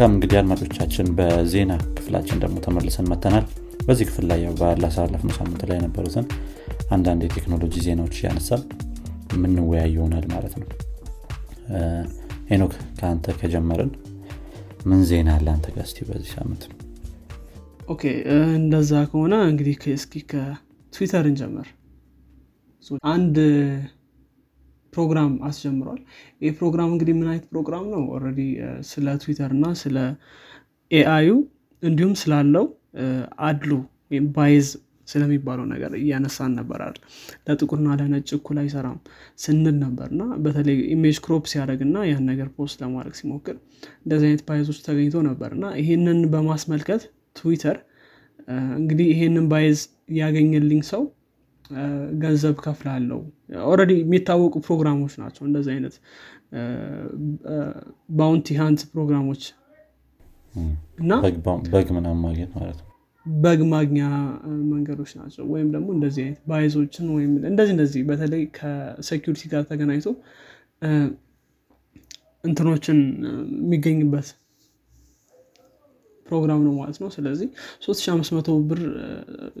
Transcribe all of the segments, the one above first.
መልካም እንግዲህ አድማጮቻችን በዜና ክፍላችን ደግሞ ተመልሰን መጥተናል በዚህ ክፍል ላይ ባሳለፍነው ሳምንት ላይ የነበሩትን አንዳንድ የቴክኖሎጂ ዜናዎች እያነሳን የምንወያይ ይሆናል ማለት ነው። ሄኖክ ከአንተ ከጀመርን ምን ዜና አለ አንተ ጋር እስቲ በዚህ ሳምንት? okay እንደዛ ከሆነ እንግዲህ እስኪ ከትዊተር እንጀምር አንድ ፕሮግራም አስጀምሯል። ይህ ፕሮግራም እንግዲህ ምን አይነት ፕሮግራም ነው? already ስለ ትዊተር እና ስለ AI ዩ እንዲሁም ስላለው አድሎ ወይም bias ስለሚባለው ነገር እያነሳን ነበር አይደል? ለጥቁርና ለነጭ እኩል አይሰራም ስንል ነበር። እና በተለይ image crop ሲያደርግ እና ያን ነገር post ለማድረግ ሲሞክር እንደዚህ አይነት bias ኦች ተገኝቶ ነበር። እና ይህንን በማስመልከት ትዊተር እንግዲህ ይሄንን bias ያገኘልኝ ሰው ገንዘብ እከፍላለው already የሚታወቁ ፕሮግራሞች ናቸው። እንደዚህ አይነት bounty hunt ፕሮግራሞች እና bug ምናምን ማግኘት ማለት ነው። bug ማግኛ መንገዶች ናቸው። ወይም ደግሞ እንደዚህ አይነት bias ኦችን ወይም እንደዚህ እንደዚህ በተለይ ከ security ጋር ተገናኝቶ እንትኖችን የሚገኝበት ፕሮግራም ነው ማለት ነው። ስለዚህ 3500 ብር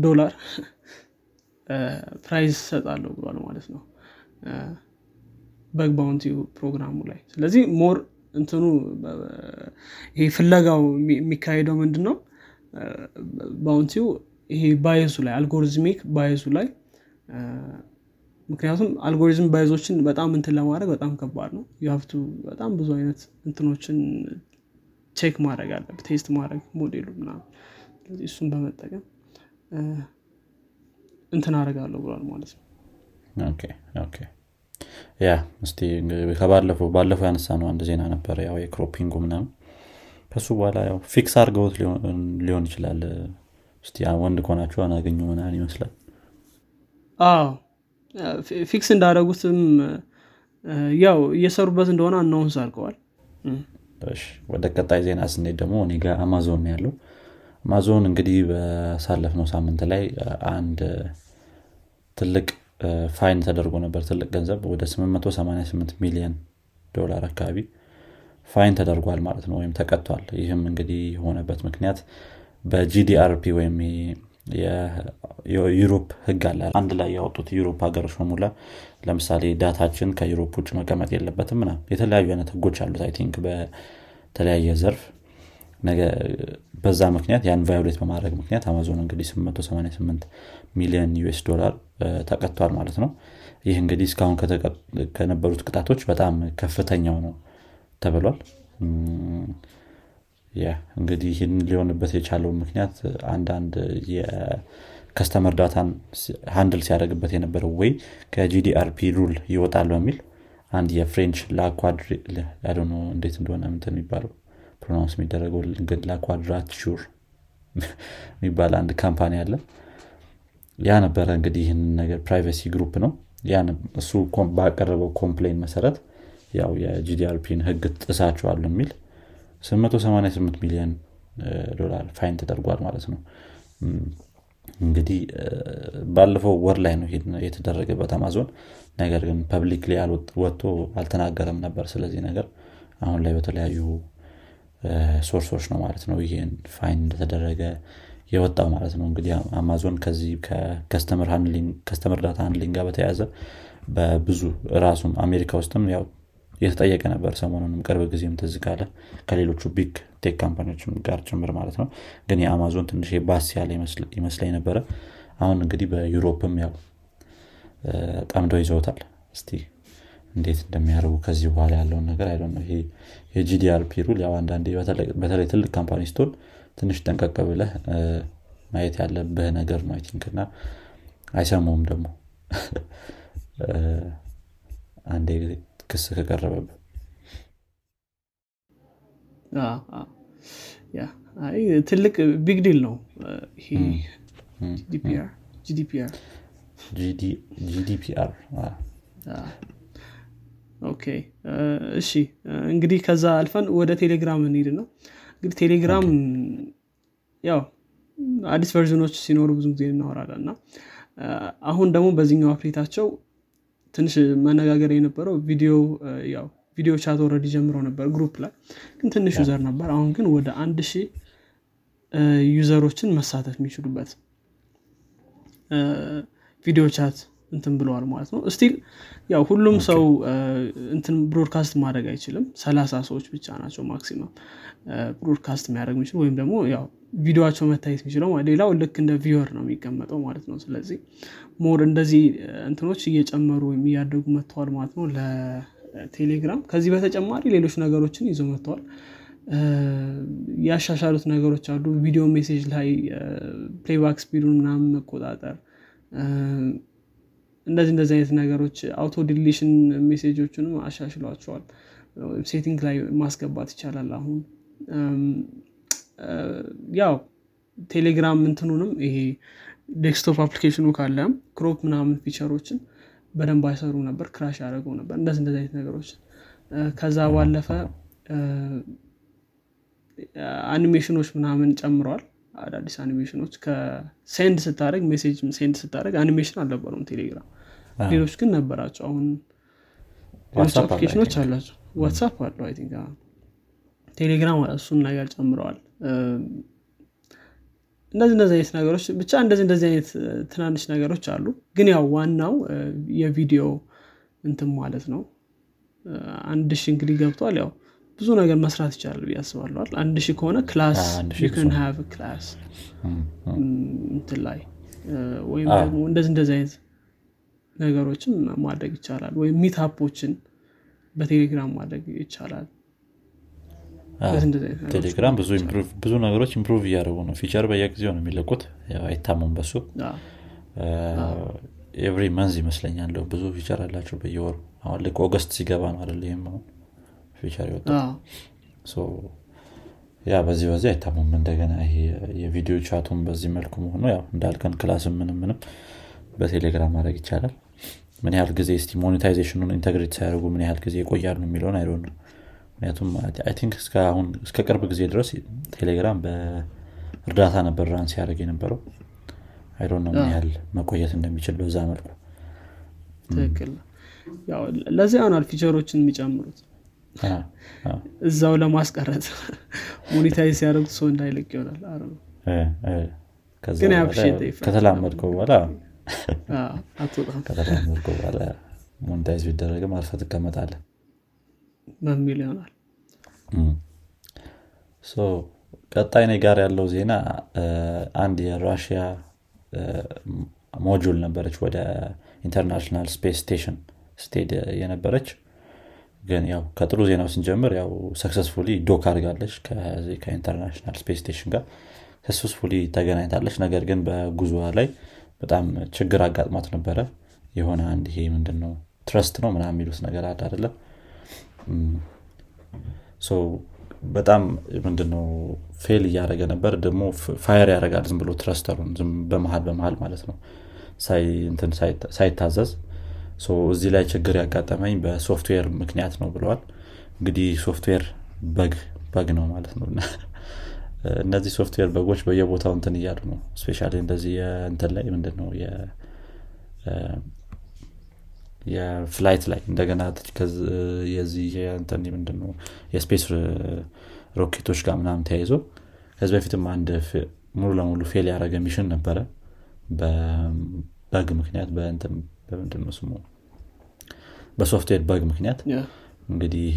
ዶላር prize እሰጣለሁ ብሏል ማለት ነው። bug bounty ፕሮግራሙ ላይ። ስለዚህ more እንትኑ ይሄ ፍለጋው የሚካሄደው ምንድን ነው bounty ው ይሄ bias ኡ ላይ algorithmic bias ኡ ላይ። ምክንያቱም algorithm bias ኦችን በጣም እንትን ለማድረግ በጣም ከባድ ነው። የሀብቱ በጣም ብዙ አይነት እንትኖችን ቼክ ማድረግ አለበት ቴስት ማድረግ ሞዴሉ ምናምን። እሱን በመጠቀም እንትን አደርጋለሁ ብሏል ማለት ነው። ያ እስቲ ከባለፈው ባለፈው ያነሳ ነው አንድ ዜና ነበረ ያው የክሮፒንጉ ምናምን። ከሱ በኋላ ያው ፊክስ አድርገውት ሊሆን ይችላል። እስቲ ወንድ ከሆናችሁ አናገኙ ምናን ይመስላል። አዎ fix እንዳደረጉትም ያው እየሰሩበት እንደሆነ announce አድርገዋል። ወደ ቀጣይ ዜና ስንሄድ ደግሞ እኔ ጋር አማዞን ያለው። አማዞን እንግዲህ ባሳለፍነው ሳምንት ላይ አንድ ትልቅ fine ተደርጎ ነበር። ትልቅ ገንዘብ ወደ 888 ሚሊዮን ዶላር አካባቢ fine ተደርጓል ማለት ነው ወይም ተቀጥቷል። ይህም እንግዲህ የሆነበት ምክንያት በ GDPR ወይም የ Europe ህግ አለ። አንድ ላይ ያወጡት Europe ሀገሮች በሙሉ ለምሳሌ data ችን ከ Europe ውጭ መቀመጥ የለበትም ምናምን የተለያዩ አይነት ህጎች አሉት። I think በተለያየ ዘርፍ በዛ ምክንያት ያን violate በማድረግ ምክንያት አማዞን እንግዲህ 888 ሚሊዮን US ዶላር ተቀጥቷል ማለት ነው። ይህ እንግዲህ እስካሁን ከነበሩት ቅጣቶች በጣም ከፍተኛው ነው ተብሏል። እንግዲህ ይህን ሊሆንበት የቻለው ምክንያት አንዳንድ የከስተመር ዳታን ሃንድል ሲያደርግበት የነበረው ወይ ከጂዲአርፒ ሩል ይወጣል በሚል አንድ የፍሬንች ላኳድሪ እንዴት እንደሆነ ምትን የሚባለው ፕሮናውንስ የሚደረገው ግን ላኳድራቹር የሚባል አንድ ካምፓኒ አለ። ያ ነበረ እንግዲህ ይህን ነገር ፕራይቬሲ ግሩፕ ነው። እሱ ባቀረበው ኮምፕሌን መሰረት ያው የ GDPR ን ህግ ጥሳችኋል የሚል 888 ሚሊዮን ዶላር fine ተደርጓል ማለት ነው። እንግዲህ ባለፈው ወር ላይ ነው የተደረገበት አማዞን። ነገር ግን public ላይ ወጥቶ አልተናገረም ነበር ስለዚህ ነገር። አሁን ላይ በተለያዩ source ኦች ነው ማለት ነው ይህን fine እንደተደረገ የወጣው ማለት ነው። እንግዲህ አማዞን ከዚህ ከ customer data handling ጋር በተያያዘ በብዙ ራሱም አሜሪካ ውስጥም ያው የተጠየቀ ነበር። ሰሞኑንም ቅርብ ጊዜም ትዝ ከሌሎቹ big tech ካምፓኒዎችም ጋር ጭምር ማለት ነው። ግን የአማዞን ትንሽ ባስ ያለ ይመስለኝ ነበረ። አሁን እንግዲህ በ Europe ም ያው ጠምደው ይዘውታል። እስቲ እንዴት እንደሚያደርጉ ከዚህ በኋላ ያለውን ነገር አይ ይሄ የ GDPR rule ያው አንዳንዴ በተለይ ትልቅ company ስትሆን ትንሽ ጠንቀቅ ብለህ ማየት ያለብህ ነገር ነው think። እና አይሰሙም ደግሞ። አንዴ ክስ ከቀረበብህ ትልቅ big deal ነው። ይሄ GDPR okay እሺ። እንግዲህ ከዛ አልፈን ወደ ቴሌግራም እንሂድ ነው እንግዲህ ቴሌግራም ያው አዲስ version ኦች ሲኖሩ ብዙ ጊዜ እናወራለን እና አሁን ደግሞ በዚህኛው update ኣቸው ትንሽ መነጋገር የነበረው ቪዲዮ ያው ቪዲዮ chat ወረድ ጀምረው ነበር group ላይ ግን ትንሽ user ነበር። አሁን ግን ወደ አንድ ሺህ user ኦችን መሳተፍ የሚችሉበት ቪዲዮ chat እንትን ብለዋል ማለት ነው። still ያው ሁሉም ሰው እንትን broadcast ማድረግ አይችልም። ሰላሳ ሰዎች ብቻ ናቸው maximum broadcast የሚያደርግ የሚችሉ ወይም ደግሞ ያው ቪዲዮቸው መታየት የሚችለው ሌላው ልክ እንደ viewer ነው የሚቀመጠው ማለት ነው። ስለዚህ more እንደዚህ እንትኖች እየጨመሩ ወይም እያደጉ መጥተዋል ማለት ነው። ለቴሌግራም ከዚህ በተጨማሪ ሌሎች ነገሮችን ይዘው መጥተዋል። ያሻሻሉት ነገሮች አሉ። ቪዲዮ message ላይ playback speed ኡን ምናምን መቆጣጠር እንደዚህ እንደዚህ አይነት ነገሮች auto deletion message ኦችንም አሻሽሏቸዋል። setting ላይ ማስገባት ይቻላል አሁን። ያው ቴሌግራም እንትኑንም ይሄ desktop application ኑ ካለም crop ምናምን feature ኦችን በደንብ አይሰሩ ነበር crash ያደረገው ነበር እንደዚህ እንደዚህ አይነት ነገሮች ከዛ ባለፈ አኒሜሽኖች ምናምን ጨምረዋል አዳዲስ አኒሜሽኖች ከ send ስታደረግ message send ስታደረግ አኒሜሽን አልነበረውም ቴሌግራም ሌሎች ግን ነበራቸው አሁን ሌሎች application ኦች አላቸው። ዋትሳፕ አለው I think። ቴሌግራም እሱን ነገር ጨምረዋል። እንደዚህ እንደዚህ አይነት ነገሮች ብቻ እንደዚህ እንደዚህ አይነት ትናንሽ ነገሮች አሉ። ግን ያው ዋናው የቪዲዮ እንትን ማለት ነው። አንድ ሺ እንግዲህ ገብቷል። ያው ብዙ ነገር መስራት ይቻላል ብዬ አስባለው አንድ ሺህ ከሆነ class class እንትን ላይ ወይም ደግሞ እንደዚህ እንደዚህ አይነት ነገሮችን ማድረግ ይቻላል ወይም meetup ኦችን በቴሌግራም ማድረግ ይቻላል። ቴሌግራም ብዙ ነገሮች improve እያደረጉ ነው። feature በየጊዜው ነው የሚለቁት። አይታሙም በሱ። every month ይመስለኛል። ብዙ feature አላቸው በየወሩ። አሁን ልክ August ሲገባ ነው አደለ ይህም አሁን feature ይወጣ ያ በዚህ በዚህ አይታሙም እንደገና ይሄ የቪዲዮ chat ኡን በዚህ መልኩ መሆኑ ያው እንዳልከን class ም ምንም ምንም በቴሌግራም ማድረግ ይቻላል። ምን ያህል ጊዜ ስ monetization ኑን integrate ሳያደርጉ ምን ያህል ጊዜ ይቆያሉ የሚለውን I don't know ምክንያቱም I think እስከ ቅርብ ጊዜ ድረስ ቴሌግራም በእርዳታ ነበር run ሲያደርግ የነበረው። I don't know ምን ያህል መቆየት እንደሚችል በዛ መልኩ። ትክክል። ለዚህ ይሆናል feature ኦችን የሚጨምሩት። እዛው ለማስቀረት monetize ሲያደርጉት ሰው እንዳይለቅ ይሆናል። ከተላመድከው በኋላ ከተላመድከው በኋላ monetize ቢደረግም አልፈ ትቀመጣለ በሚል ይሆናል። ቀጣይ እኔ ጋር ያለው ዜና አንድ የራሽያ module ነበረች ወደ International Space Station ስትሄድ የነበረች። ግን ያው ከጥሩ ዜናው ስንጀምር ያው successfully dock አድርጋለች ከ International Space Station ጋር። successfully ተገናኝታለች። ነገር ግን በጉዞዋ ላይ በጣም ችግር አጋጥሟት ነበረ። የሆነ አንድ ይሄ ምንድነው thrust ነው ምና የሚሉት ነገር አለ አደለም በጣም ምንድነው fail እያደረገ ነበር። ደግሞ fire ያደረጋል ዝም ብሎ thruster ኡን በመሀል በመሀል ማለት ነው። ሳይታዘዝ እዚህ ላይ ችግር ያጋጠመኝ በሶፍትዌር ምክንያት ነው ብለዋል። እንግዲህ software bug bug ነው ማለት ነው እነዚህ software bug ኦች በየቦታው እንትን እያሉ ነው። especially እንደዚህ እንትን ላይ ምንድን ነው የ flight ላይ እንደገና የዚህ ምንድን ነው የ space ሮኬቶች ጋር ምናምን ተያይዞ ከዚህ በፊትም አንድ ሙሉ ለሙሉ fail ያደረገ mission ነበረ። በ bug ምክንያት በምንድን ነው ስሙ? በ software bug ምክንያት። እንግዲህ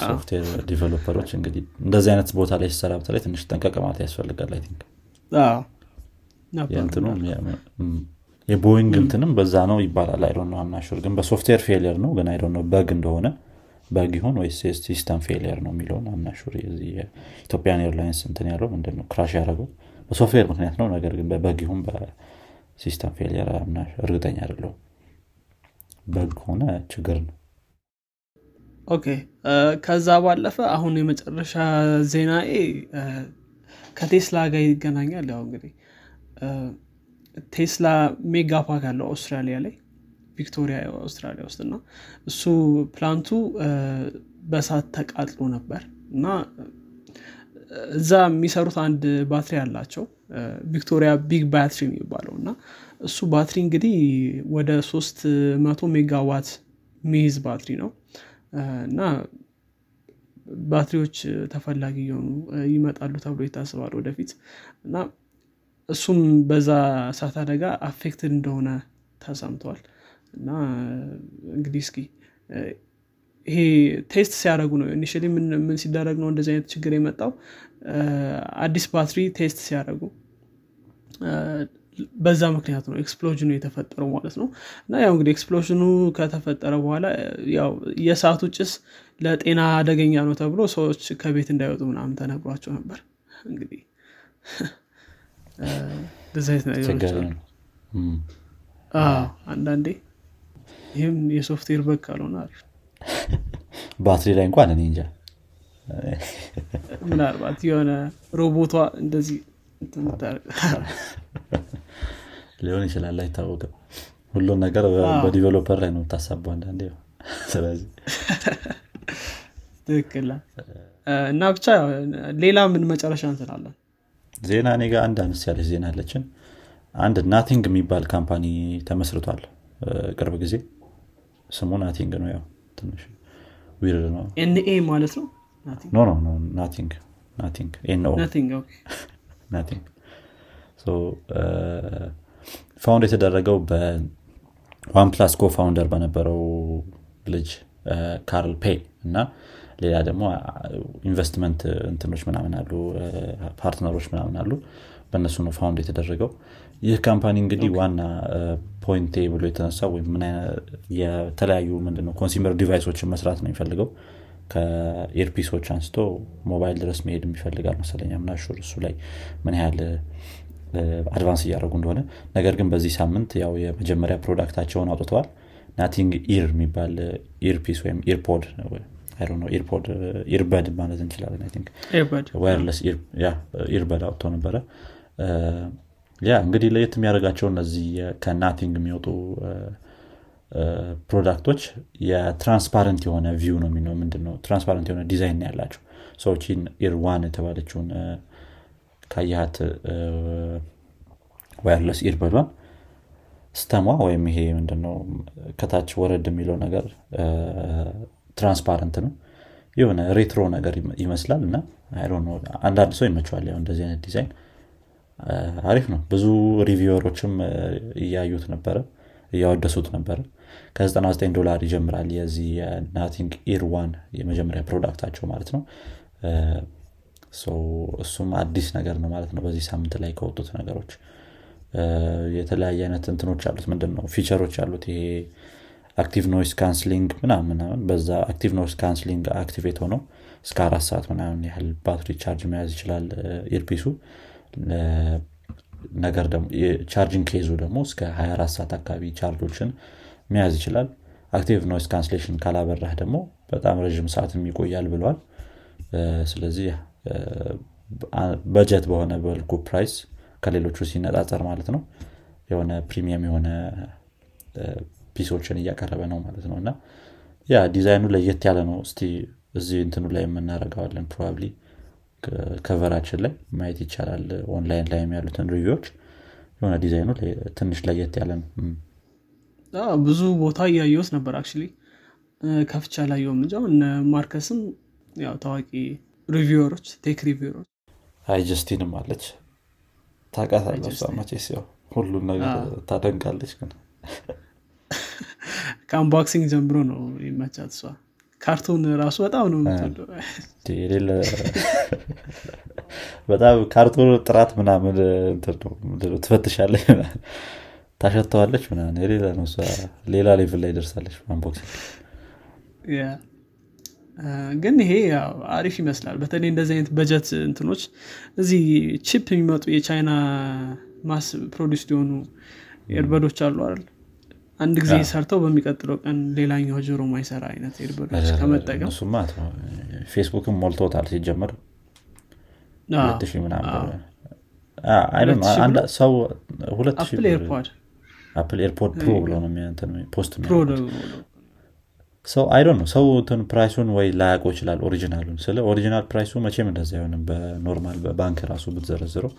software developer ኦች እንግዲህ እንደዚህ አይነት ቦታ ላይ ሲሰራ በተለይ ትንሽ ጠንቀቅ ማለት ያስፈልጋል I think የቦይንግ እንትንም በዛ ነው ይባላል I don't know I'm not sure ግን በ software failure ነው ግን I don't know bug እንደሆነ bug ይሆን ወይስ system failure ነው የሚለውን I'm not sure የኢትዮጵያን ኤርላይንስ እንትን ያለው ምንድን ነው crash ያደረገው በሶፍትዌር ምክንያት ነው። ነገር ግን በ bug ይሁን በ system failure እርግጠኛ አይደለሁም። bug ከሆነ ችግር ነው okay። ከዛ ባለፈ አሁን የመጨረሻ ዜና ከቴስላ ጋር ይገናኛል። ያው እንግዲህ ቴስላ ሜጋ ፓክ አለው አውስትራሊያ ላይ ቪክቶሪያ አውስትራሊያ ውስጥ እና እሱ plant ኡ በሳት ተቃጥሎ ነበር እና እዛ የሚሰሩት አንድ ባትሪ አላቸው። ቪክቶሪያ ቢግ ባትሪ የሚባለው እና እሱ ባትሪ እንግዲህ ወደ ሶስት መቶ ሜጋዋት ሚይዝ ባትሪ ነው እና ባትሪዎች ተፈላጊ እየሆኑ ይመጣሉ ተብሎ ይታስባል ወደፊት። እና እሱም በዛ እሳት አደጋ affected እንደሆነ ተሰምተዋል እና እንግዲህ እስኪ ይሄ test ሲያደረጉ ነው initially ምን ሲደረግ ነው እንደዚህ አይነት ችግር የመጣው? አዲስ ባትሪ test ሲያደረጉ በዛ ምክንያት ነው explosion ኡ የተፈጠረው ማለት ነው። እና ያው እንግዲህ explosion ኡ ከተፈጠረ በኋላ ያው የሰዓቱ ጭስ ለጤና አደገኛ ነው ተብሎ ሰዎች ከቤት እንዳይወጡ ምናምን ተነግሯቸው ነበር። እንግዲህ አይነት ነገሮች አንዳንዴ ይህም የሶፍትዌር በግ ካልሆነ አሪፍ ባትሪ ላይ እንኳን እኔ እንጃ። ምናልባት የሆነ ሮቦቷ እንደዚህ ሊሆን ይችላል አይታወቅም። ሁሉን ነገር በዲቨሎፐር ላይ ነው የምታሳበው አንዳንዴ። ስለዚህ ትክክል። እና ብቻ ሌላ ምን መጨረሻ እንስላለን? ዜና እኔ ጋር አንድ አነስ ያለች ዜና አለችን። አንድ Nothing የሚባል company ተመስርቷል ቅርብ ጊዜ። ስሙ Nothing ነው ያው ትንሽ weird ነው። NA ማለት ነው? no no no Nothing Nothing NO Nothing found የተደረገው በ OnePlus co-founder በነበረው ልጅ ካርል ፔይ እና ሌላ ደግሞ ኢንቨስትመንት እንትኖች ምናምን አሉ partner ኦች ምናምን አሉ። በእነሱ ነው found የተደረገው። ይህ company እንግዲህ ዋና point ኤ ብሎ የተነሳ ወይም የተለያዩ ምንድነው consumer device ኦችን መስራት ነው የሚፈልገው። ከ earpiece ኦች አንስቶ ሞባይል ድረስ መሄድ ይፈልጋል መሰለኛ I'm not sure እሱ ላይ ምን ያህል advance እያደረጉ እንደሆነ። ነገር ግን በዚህ ሳምንት ያው የመጀመሪያ product ኣቸውን አውጥተዋል። Nothing Ear የሚባል earpiece ወይም earpod earpod earbud ማለት እንችላለን wireless earbud አውጥቶ ነበረ። ያ እንግዲህ ለየት የሚያደርጋቸው እነዚህ ከ Nothing የሚወጡ product ኦች የ transparent የሆነ view ነው ምንድነው? transparent የሆነ ዲዛይን ያላቸው። ሰዎችን Ear One የተባለችውን ካያሃት wireless earbud ኧን stem ኧ ወይም ይሄ ምንድነው ከታች ወረድ የሚለው ነገር transparent ነው። የሆነ retro ነገር ይመስላል እና አንዳንድ ሰው ይመቸዋል ያው እንደዚህ አይነት ዲዛይን። አሪፍ ነው። ብዙ reviewer ኦችም እያዩት ነበረ እያወደሱት ነበረ። ከ99 ዶላር ይጀምራል የዚህ የ Nothing Ear One የመጀመሪያ product ኣቸው ማለት ነው እሱም አዲስ ነገር ነው ማለት ነው በዚህ ሳምንት ላይ ከወጡት ነገሮች። የተለያየ አይነት እንትኖች አሉት። ምንድን ነው feature ኦች አሉት። ይሄ active noise cancelling ምናምን በዛ active noise cancelling activate ሆነው እስከ አራት ሰዓት ምናምን ያህል ባትሪ ቻርጅ መያዝ ይችላል። earpiece ኡ ነገር ደግሞ charging case ኡ ደግሞ እስከ 24 ሰዓት አካባቢ charge ኦችን መያዝ ይችላል። active noise cancellation ካላበራህ ደግሞ በጣም ረዥም ሰዓትም ይቆያል ብለዋል ስለዚህ በጀት በሆነ በልኩ price ከሌሎቹ ሲነጻጸር ማለት ነው። የሆነ premium የሆነ piece ኦችን እያቀረበ ነው ማለት ነው። እና ያ ዲዛይኑ ለየት ያለ ነው። እስቲ እዚህ እንትኑ ላይ የምናደረገዋለን probably cover ኣችን ላይ ማየት ይቻላል። ኦንላይን ላይ ያሉትን review ኦች የሆነ ዲዛይኑ ትንሽ ለየት ያለ ነው። ብዙ ቦታ እያየውት ነበር አክ ከፍቻ እነ ማርከስም ያው ታዋቂ ሪቪወሮች ቴክ ሪቪወሮች አይጀስቲንም አለች። ታቃታለች መቼስ ያው ሁሉን ነገር ታደንቃለች ግን። ከአምባክሲንግ ጀምሮ ነው ይመቻት እሷ። ካርቱን ራሱ በጣም ነው በጣም ካርቱን ጥራት ምናምን ትፈትሻለች ታሸተዋለች ምናምን የሌለ ነው ሌላ level ላይ ደርሳለች unboxing ግን ይሄ አሪፍ ይመስላል። በተለይ እንደዚህ አይነት በጀት እንትኖች እዚህ cheap የሚመጡ የቻይና mass produce የሆኑ earbud ኦች አሉ አይደል? አንድ ጊዜ ሰርተው በሚቀጥለው ቀን ሌላኛው ጆሮ ማይሰራ አይነት earbud ኦች ከመጠቀም ፌስቡክም ሞልቶታል ምናምን ሰው ሁለት አፕል ኤርፖድ ፕሮ ብሎ ነው ፖስት ሰው አይዶ ነው ሰው እንትን ፕራይሱን ወይ ላያቆ ይችላል ኦሪጂናሉን ስለ ኦሪጂናል ፕራይሱ መቼም እንደዚ አይሆንም በኖርማል በባንክ ራሱ ብትዘረዝረው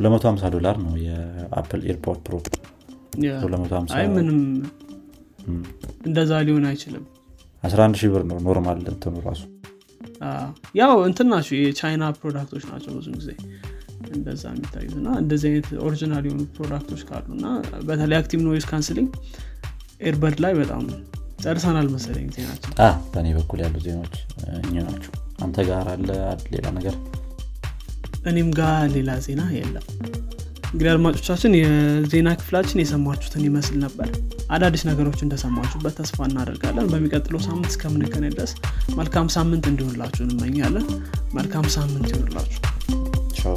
250 ዶላር ነው የአፕል ኤርፖድ ፕሮ። ምንም እንደዛ ሊሆን አይችልም። 11 ሺህ ብር ነው normal እንትኑ ራሱ። ያው እንትን ናቸው የቻይና product ኦች ናቸው ብዙ ጊዜ እንደዛ የሚታዩት እና እንደዚህ አይነት original የሆኑ product ኦች ካሉ እና በተለይ active noise cancelling earbud ላይ በጣም ጨርሰናል መሰለኝ ዜናችን። በእኔ በኩል ያሉ ዜናዎች እኚ ናቸው። አንተ ጋር አለ ሌላ ነገር? እኔም ጋር ሌላ ዜና የለም። እንግዲህ አድማጮቻችን የዜና ክፍላችን የሰማችሁትን ይመስል ነበር። አዳዲስ ነገሮች እንደሰማችሁበት ተስፋ እናደርጋለን። በሚቀጥለው ሳምንት እስከምንገናኝ ድረስ መልካም ሳምንት እንዲሆንላችሁ እንመኛለን። መልካም ሳምንት ይሆንላችሁ ቻው